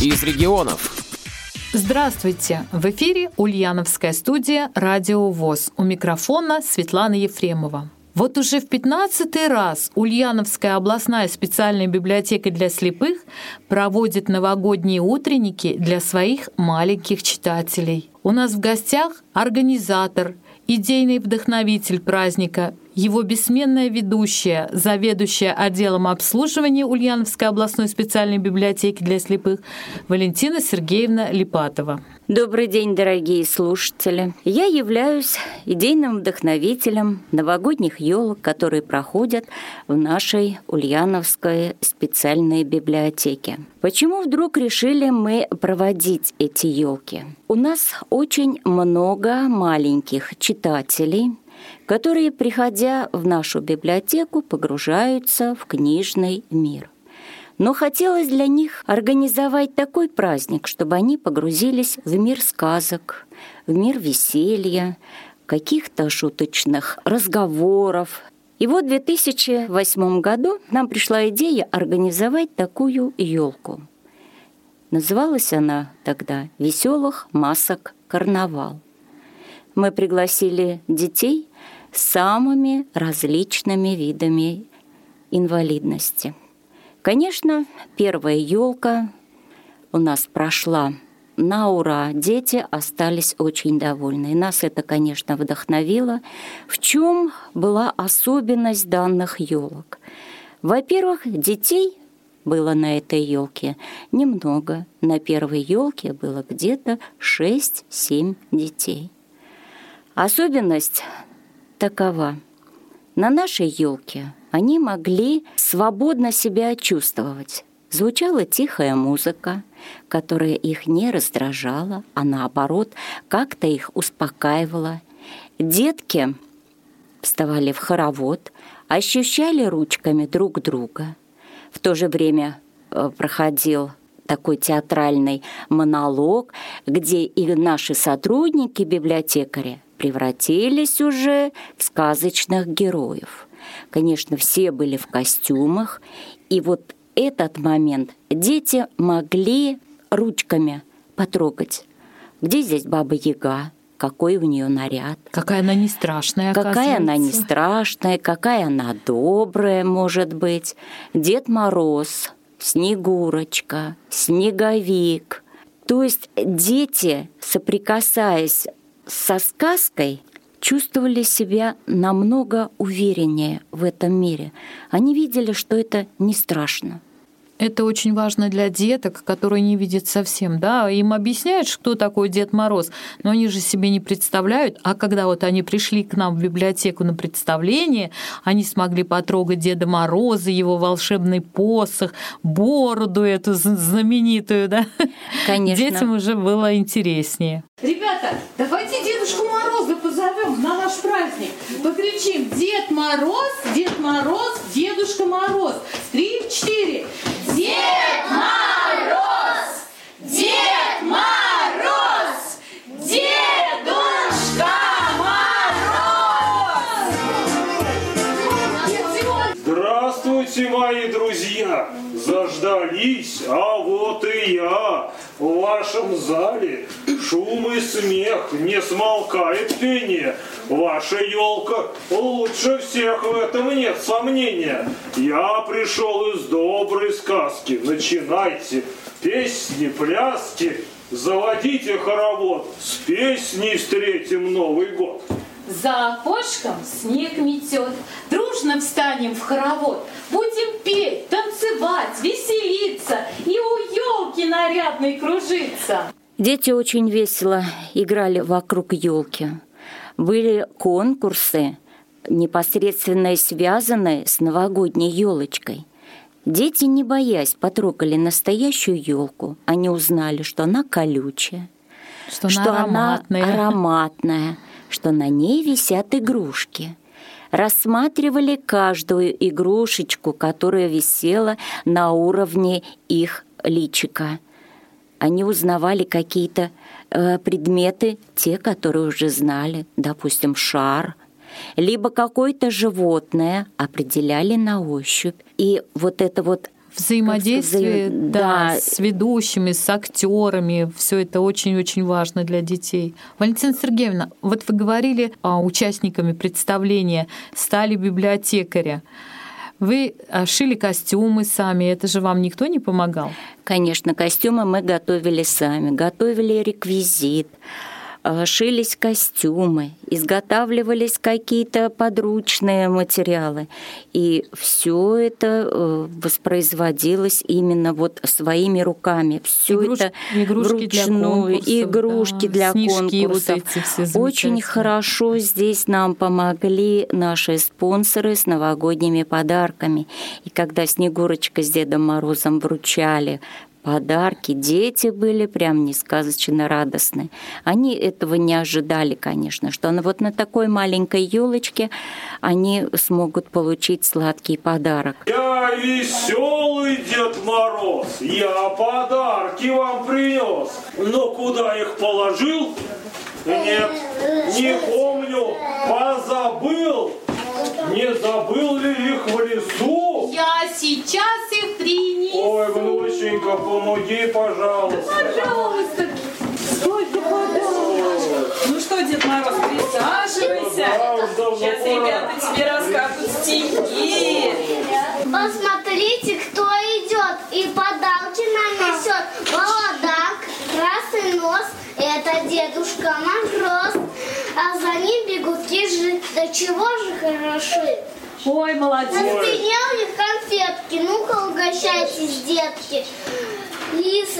из регионов. Здравствуйте! В эфире Ульяновская студия «Радио ВОЗ». У микрофона Светлана Ефремова. Вот уже в 15 раз Ульяновская областная специальная библиотека для слепых проводит новогодние утренники для своих маленьких читателей. У нас в гостях организатор, идейный вдохновитель праздника его бессменная ведущая, заведующая отделом обслуживания Ульяновской областной специальной библиотеки для слепых Валентина Сергеевна Липатова. Добрый день, дорогие слушатели. Я являюсь идейным вдохновителем новогодних елок, которые проходят в нашей Ульяновской специальной библиотеке. Почему вдруг решили мы проводить эти елки? У нас очень много маленьких читателей, которые, приходя в нашу библиотеку, погружаются в книжный мир. Но хотелось для них организовать такой праздник, чтобы они погрузились в мир сказок, в мир веселья, каких-то шуточных разговоров. И вот в 2008 году нам пришла идея организовать такую елку. Называлась она тогда «Веселых масок карнавал». Мы пригласили детей с самыми различными видами инвалидности. Конечно, первая елка у нас прошла на ура. Дети остались очень довольны. И нас это, конечно, вдохновило. В чем была особенность данных елок? Во-первых, детей было на этой елке немного. На первой елке было где-то 6-7 детей. Особенность такова. На нашей елке они могли свободно себя чувствовать. Звучала тихая музыка, которая их не раздражала, а наоборот, как-то их успокаивала. Детки вставали в хоровод, ощущали ручками друг друга. В то же время э, проходил такой театральный монолог, где и наши сотрудники-библиотекари превратились уже в сказочных героев. Конечно, все были в костюмах, и вот этот момент дети могли ручками потрогать. Где здесь Баба Яга? Какой у нее наряд? Какая она не страшная, Какая она не страшная, какая она добрая, может быть. Дед Мороз, Снегурочка, Снеговик. То есть дети, соприкасаясь со сказкой чувствовали себя намного увереннее в этом мире. Они видели, что это не страшно. Это очень важно для деток, которые не видят совсем, да, им объясняют, что такое Дед Мороз, но они же себе не представляют, а когда вот они пришли к нам в библиотеку на представление, они смогли потрогать Деда Мороза, его волшебный посох, бороду эту знаменитую, да? Конечно. Детям уже было интереснее. Ребята, давайте Дедушку Мороза позовем на наш праздник. Покричим Дед Мороз, Дед Мороз, Дедушка Мороз. Три, четыре. Дед Мороз! Дед Мороз! Дедушка Мороз! Здравствуйте, мои друзья! Заждались, а вот и я. В вашем зале шум и смех, не смолкает пение. Ваша елка лучше всех в этом нет сомнения. Я пришел из доброй сказки. Начинайте песни, пляски, заводите хоровод. С песней встретим Новый год. За окошком снег метет, дружно встанем в хоровод, будем петь, танцевать, веселиться и у елки нарядной кружиться. Дети очень весело играли вокруг елки. Были конкурсы, непосредственно связанные с новогодней елочкой. Дети, не боясь, потрогали настоящую елку. Они узнали, что она колючая, что, что она ароматная. она ароматная, что на ней висят игрушки. Рассматривали каждую игрушечку, которая висела на уровне их личика. Они узнавали какие-то э, предметы, те, которые уже знали, допустим, шар, либо какое-то животное определяли на ощупь. И вот это вот Взаимодействие, взаим- да, да. с ведущими, с актерами, все это очень-очень важно для детей. Валентина Сергеевна, вот вы говорили, а, участниками представления стали библиотекаря. Вы а, шили костюмы сами, это же вам никто не помогал? Конечно, костюмы мы готовили сами, готовили реквизит, шились костюмы, изготавливались какие-то подручные материалы. И все это э, воспроизводилось именно вот своими руками. Все Игруш- это игрушки для вручную, конкурсов, игрушки да, для вот конкурсов. Очень хорошо здесь нам помогли наши спонсоры с новогодними подарками. И когда Снегурочка с Дедом Морозом вручали подарки, дети были прям несказочно радостны. Они этого не ожидали, конечно, что на- вот на такой маленькой елочке они смогут получить сладкий подарок. Я веселый Дед Мороз, я подарки вам принес. Но куда их положил? Нет, не помню, позабыл. Не забыл ли их в лесу? Я сейчас их принесу. Ой, внученька, помоги, пожалуйста. Пожалуйста. Сколько подарков. Ну что, Дед Мороз, присаживайся. Сейчас ребята тебе расскажут стихи. Посмотрите, кто идет и подарки нам несет. Володак, красный нос, это Дедушка Мороз. А за ним бегут ежи. Да чего же хороши. Ой, На молодец. спине у них конфетки. Ну-ка, угощайтесь, детки.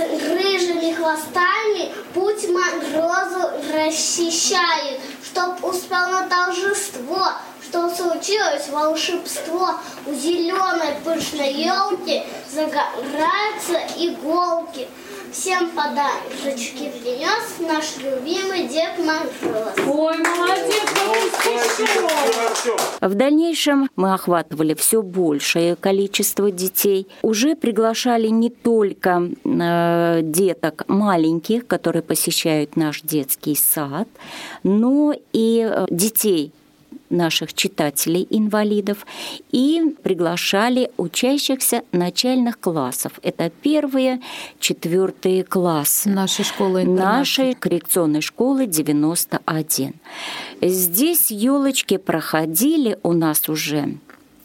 Рыжими хвостами путь морозу расчищает, чтоб успел на торжество, что случилось волшебство. У зеленой пышной елки загораются иголки. Всем подарочки принес наш любимый Дед Мороз. Ой, молодец, В дальнейшем мы охватывали все большее количество детей. Уже приглашали не только э, деток маленьких, которые посещают наш детский сад, но и э, детей наших читателей-инвалидов и приглашали учащихся начальных классов. Это первые, четвертые классы Нашей школы нашей коррекционной школы 91. Здесь елочки проходили у нас уже,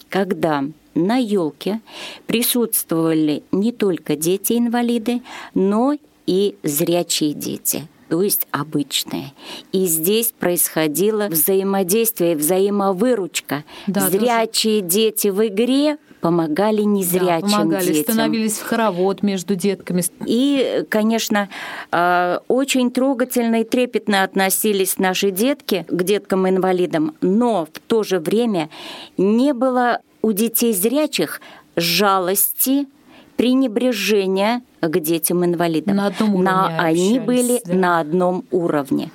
когда на елке присутствовали не только дети-инвалиды, но и зрячие дети то есть обычные. И здесь происходило взаимодействие, взаимовыручка. Да, Зрячие дети в игре помогали Да, незрячим помогали, детям. становились в хоровод между детками. И, конечно, э, очень трогательно и трепетно относились наши детки к деткам-инвалидам, но в то же время не было у детей зрячих жалости, пренебрежения к детям-инвалидам. На одном уровне они общались, были да. на одном уровне.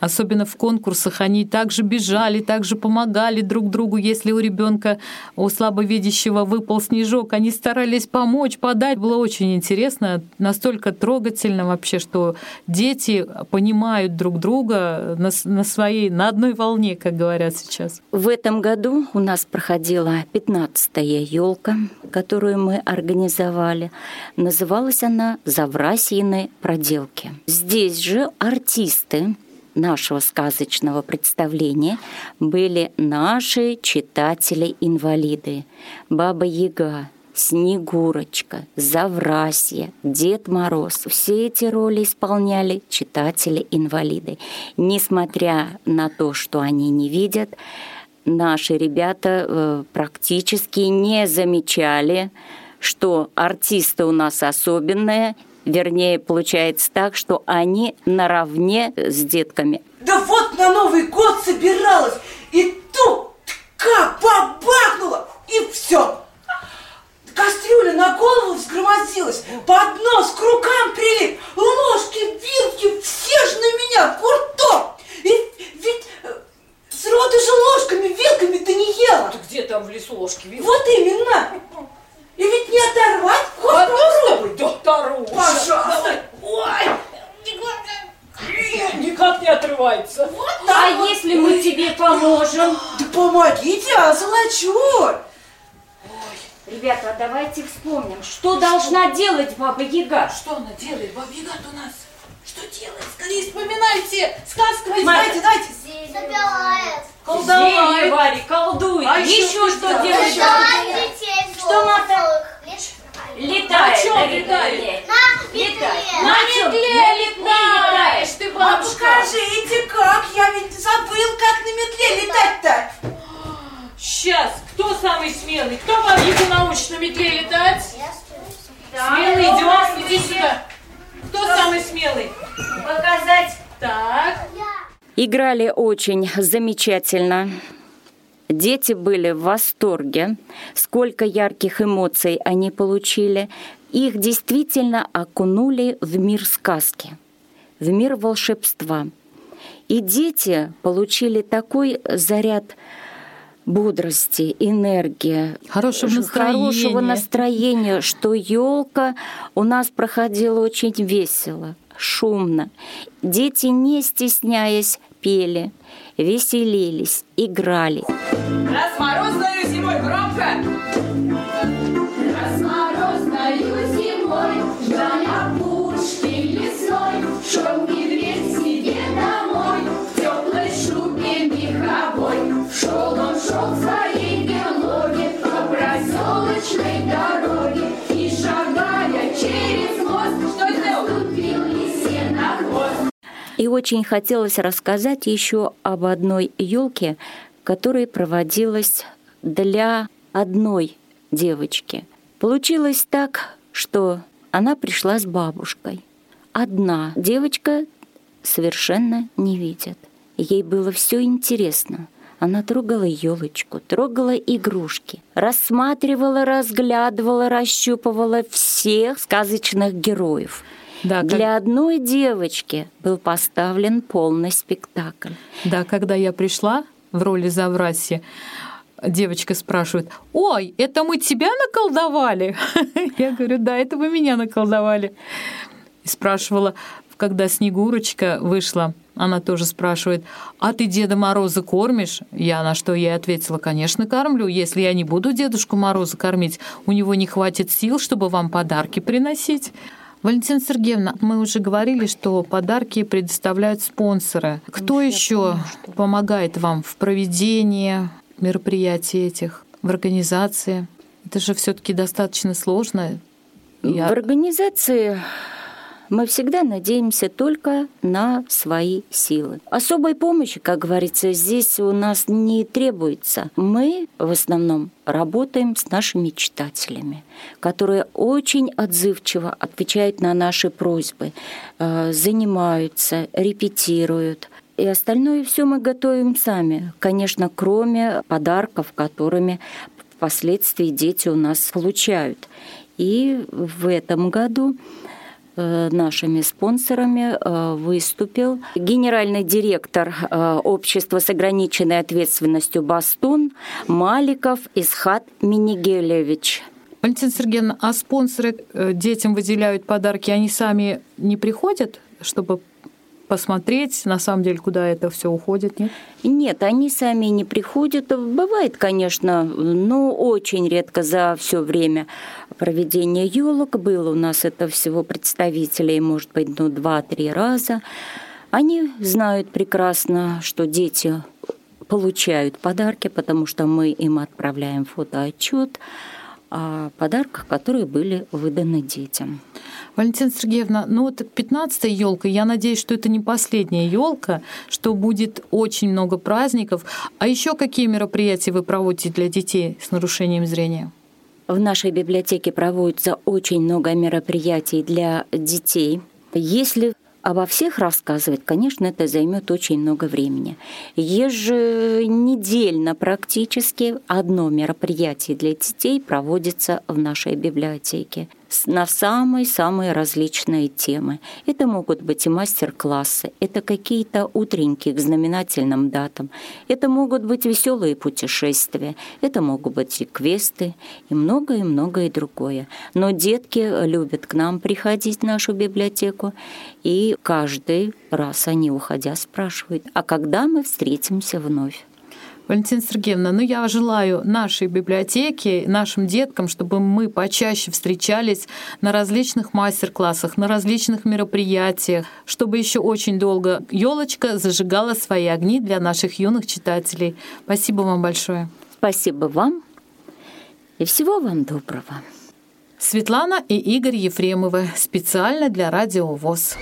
Особенно в конкурсах они также бежали, также помогали друг другу. Если у ребенка, у слабовидящего выпал снежок, они старались помочь, подать. Было очень интересно, настолько трогательно вообще, что дети понимают друг друга на, на своей, на одной волне, как говорят сейчас. В этом году у нас проходила 15-я елка, которую мы организовали. Называлась она «Заврасьины проделки». Здесь же артисты нашего сказочного представления были наши читатели-инвалиды. Баба Яга, Снегурочка, Заврасья, Дед Мороз. Все эти роли исполняли читатели-инвалиды. Несмотря на то, что они не видят, наши ребята э, практически не замечали, что артисты у нас особенные, вернее, получается так, что они наравне с детками. Да вот на Новый год собиралась, и тут как бабахнуло, и все. Кастрюля на голову взгромоздилась, поднос к рукам прилип, ложки, вилки, все же на меня, куртом. И ведь э, сроду же ложками, вилками ты не ела. Где там в лесу ложки видно? Вот именно. И ведь не оторвать, хоть Одну попробуй. с тобой? Да вторую. Пожалуйста. Ой, никак не отрывается. А если мы поможем? Да помогите, а золочу. Ребята, а давайте вспомним, что должна делать Баба Яга? Что она делает? Баба Яга у нас. Что делает? Скорее вспоминайте. Сказку давайте, давайте. Забивает. Зелье Колдовать. Варя, колдует. А еще, еще что что? делает? Давай детей Что надо? Летает. На чем летает? На Летает. метле. На метле летаешь ты, А бабушка. покажите, как? Я ведь забыл, как на метле летать-то. Сейчас, кто самый смелый? Кто бабьегу научит на метле летать? Смелый, идем, иди сюда. Кто самый смелый? Показать. Так, Играли очень замечательно. Дети были в восторге, сколько ярких эмоций они получили. Их действительно окунули в мир сказки, в мир волшебства. И дети получили такой заряд бодрости, энергии, Хорошего ж- настроения. хорошего настроения, что елка у нас проходила очень весело, шумно. Дети, не стесняясь, пели, веселились, играли. Раз морозною зимой громко. Шел медведь к себе домой В теплой шубе меховой Шел он, шел в своей берлоге По проселочной дороге И шагая через мост Что наступил лисе на хвост И очень хотелось рассказать еще об одной елке, которая проводилась для одной девочки. Получилось так, что она пришла с бабушкой. Одна девочка совершенно не видит. Ей было все интересно. Она трогала елочку, трогала игрушки, рассматривала, разглядывала, расщупывала всех сказочных героев. Да, как- Для одной девочки был поставлен полный спектакль. Да, когда я пришла в роли Завраси, девочка спрашивает, ой, это мы тебя наколдовали? Я говорю, да, это вы меня наколдовали. И спрашивала, когда Снегурочка вышла, она тоже спрашивает, а ты Деда Мороза кормишь? Я на что ей ответила, конечно, кормлю. Если я не буду Дедушку Мороза кормить, у него не хватит сил, чтобы вам подарки приносить. Валентина Сергеевна, мы уже говорили, что подарки предоставляют спонсоры. Кто еще помогает вам в проведении мероприятий этих, в организации? Это же все-таки достаточно сложно. Я- В организации мы всегда надеемся только на свои силы. Особой помощи, как говорится, здесь у нас не требуется. Мы в основном работаем с нашими читателями, которые очень отзывчиво отвечают на наши просьбы, э, занимаются, репетируют. И остальное все мы готовим сами, конечно, кроме подарков, которыми впоследствии дети у нас получают. И в этом году нашими спонсорами э, выступил генеральный директор э, общества с ограниченной ответственностью «Бастун» Маликов Исхат Минигелевич. Валентина Сергеевна, а спонсоры э, детям выделяют подарки, они сами не приходят, чтобы посмотреть, на самом деле, куда это все уходит, нет? Нет, они сами не приходят. Бывает, конечно, но очень редко за все время проведения елок было у нас это всего представителей, может быть, ну, два-три раза. Они знают прекрасно, что дети получают подарки, потому что мы им отправляем фотоотчет о подарках, которые были выданы детям. Валентина Сергеевна, ну вот 15-я елка, я надеюсь, что это не последняя елка, что будет очень много праздников. А еще какие мероприятия вы проводите для детей с нарушением зрения? В нашей библиотеке проводится очень много мероприятий для детей. Если обо всех рассказывать, конечно, это займет очень много времени. Еженедельно практически одно мероприятие для детей проводится в нашей библиотеке на самые-самые различные темы. Это могут быть и мастер-классы, это какие-то утренники к знаменательным датам, это могут быть веселые путешествия, это могут быть и квесты, и многое-многое другое. Но детки любят к нам приходить в нашу библиотеку, и каждый раз они, уходя, спрашивают, а когда мы встретимся вновь? Валентина Сергеевна, ну я желаю нашей библиотеке, нашим деткам, чтобы мы почаще встречались на различных мастер-классах, на различных мероприятиях, чтобы еще очень долго елочка зажигала свои огни для наших юных читателей. Спасибо вам большое. Спасибо вам и всего вам доброго. Светлана и Игорь Ефремовы специально для Радио ВОЗ.